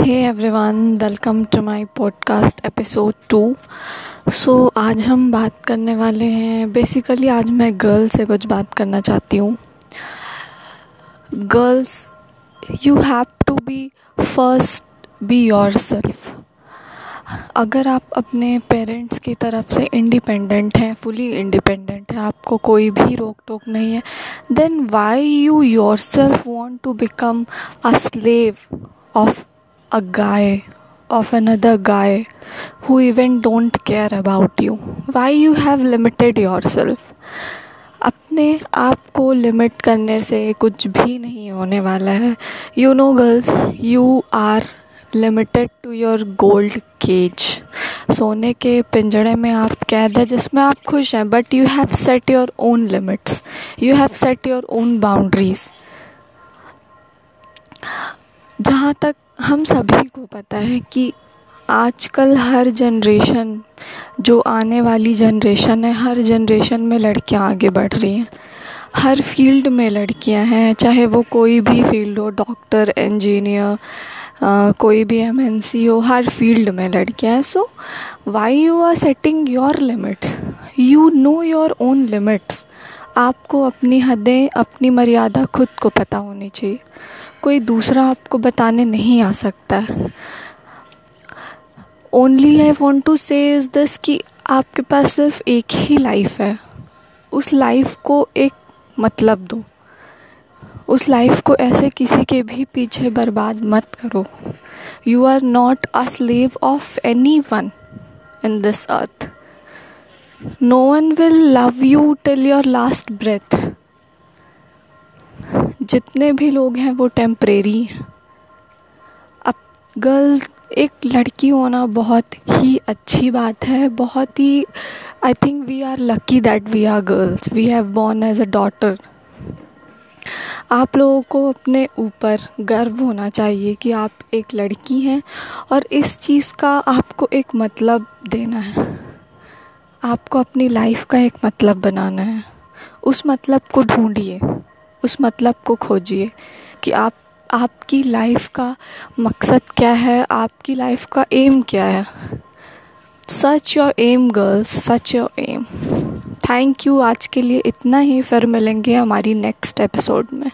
Hey everyone welcome to my podcast episode two so आज हम बात करने वाले हैं बेसिकली आज मैं गर्ल से कुछ बात करना चाहती हूँ। Girls you have to be first be yourself अगर आप अपने पेरेंट्स की तरफ़ से इंडिपेंडेंट हैं फुली इंडिपेंडेंट है, आपको कोई भी रोक टोक नहीं है then why you yourself want to become a slave of a guy of another guy who even don't care about you. Why you have limited yourself? अपने आप को लिमिट करने से कुछ भी नहीं होने वाला है। You know girls you are limited to your gold cage सोने के पिंजड़े में आप कैद है, जिसमें आप खुश हैं but you have set your own limits you have set your own boundaries जहाँ तक हम सभी को पता है कि आजकल हर जनरेशन जो आने वाली जनरेशन है, हर जनरेशन में लड़कियाँ आगे बढ़ रही हैं। हर फ़ील्ड में लड़कियाँ हैं, चाहे वो कोई भी फ़ील्ड हो डॉक्टर इंजीनियर कोई भी एमएनसी हो, हर फ़ील्ड में लड़कियाँ हैं। So why you are setting your limits you know your own limits आपको अपनी हदें, अपनी मर्यादा खुद को पता होनी चाहिए। कोई दूसरा आपको बताने नहीं आ सकता। Only I want to say is this कि आपके पास सिर्फ़ एक ही लाइफ है। उस लाइफ को एक मतलब दो। उस लाइफ को ऐसे किसी के भी पीछे बर्बाद मत करो। You are not a slave of anyone in this earth no one will love you till your last breath जितने भी लोग हैं वो टेम्परेरी अब गर्ल एक लड़की होना बहुत ही अच्छी बात है, बहुत ही I think we are lucky that we are girls we have born as a daughter आप लोगों को अपने ऊपर गर्व होना चाहिए कि आप एक लड़की हैं और इस चीज़ का आपको एक मतलब देना है। आपको अपनी लाइफ का एक मतलब बनाना है। उस मतलब को ढूंढिए। उस मतलब को खोजिए कि आप, आपकी लाइफ का मकसद क्या है, आपकी लाइफ का एम क्या है। Such your aim girls such your aim thank you आज के लिए इतना ही, फिर मिलेंगे हमारी नेक्स्ट एपिसोड में।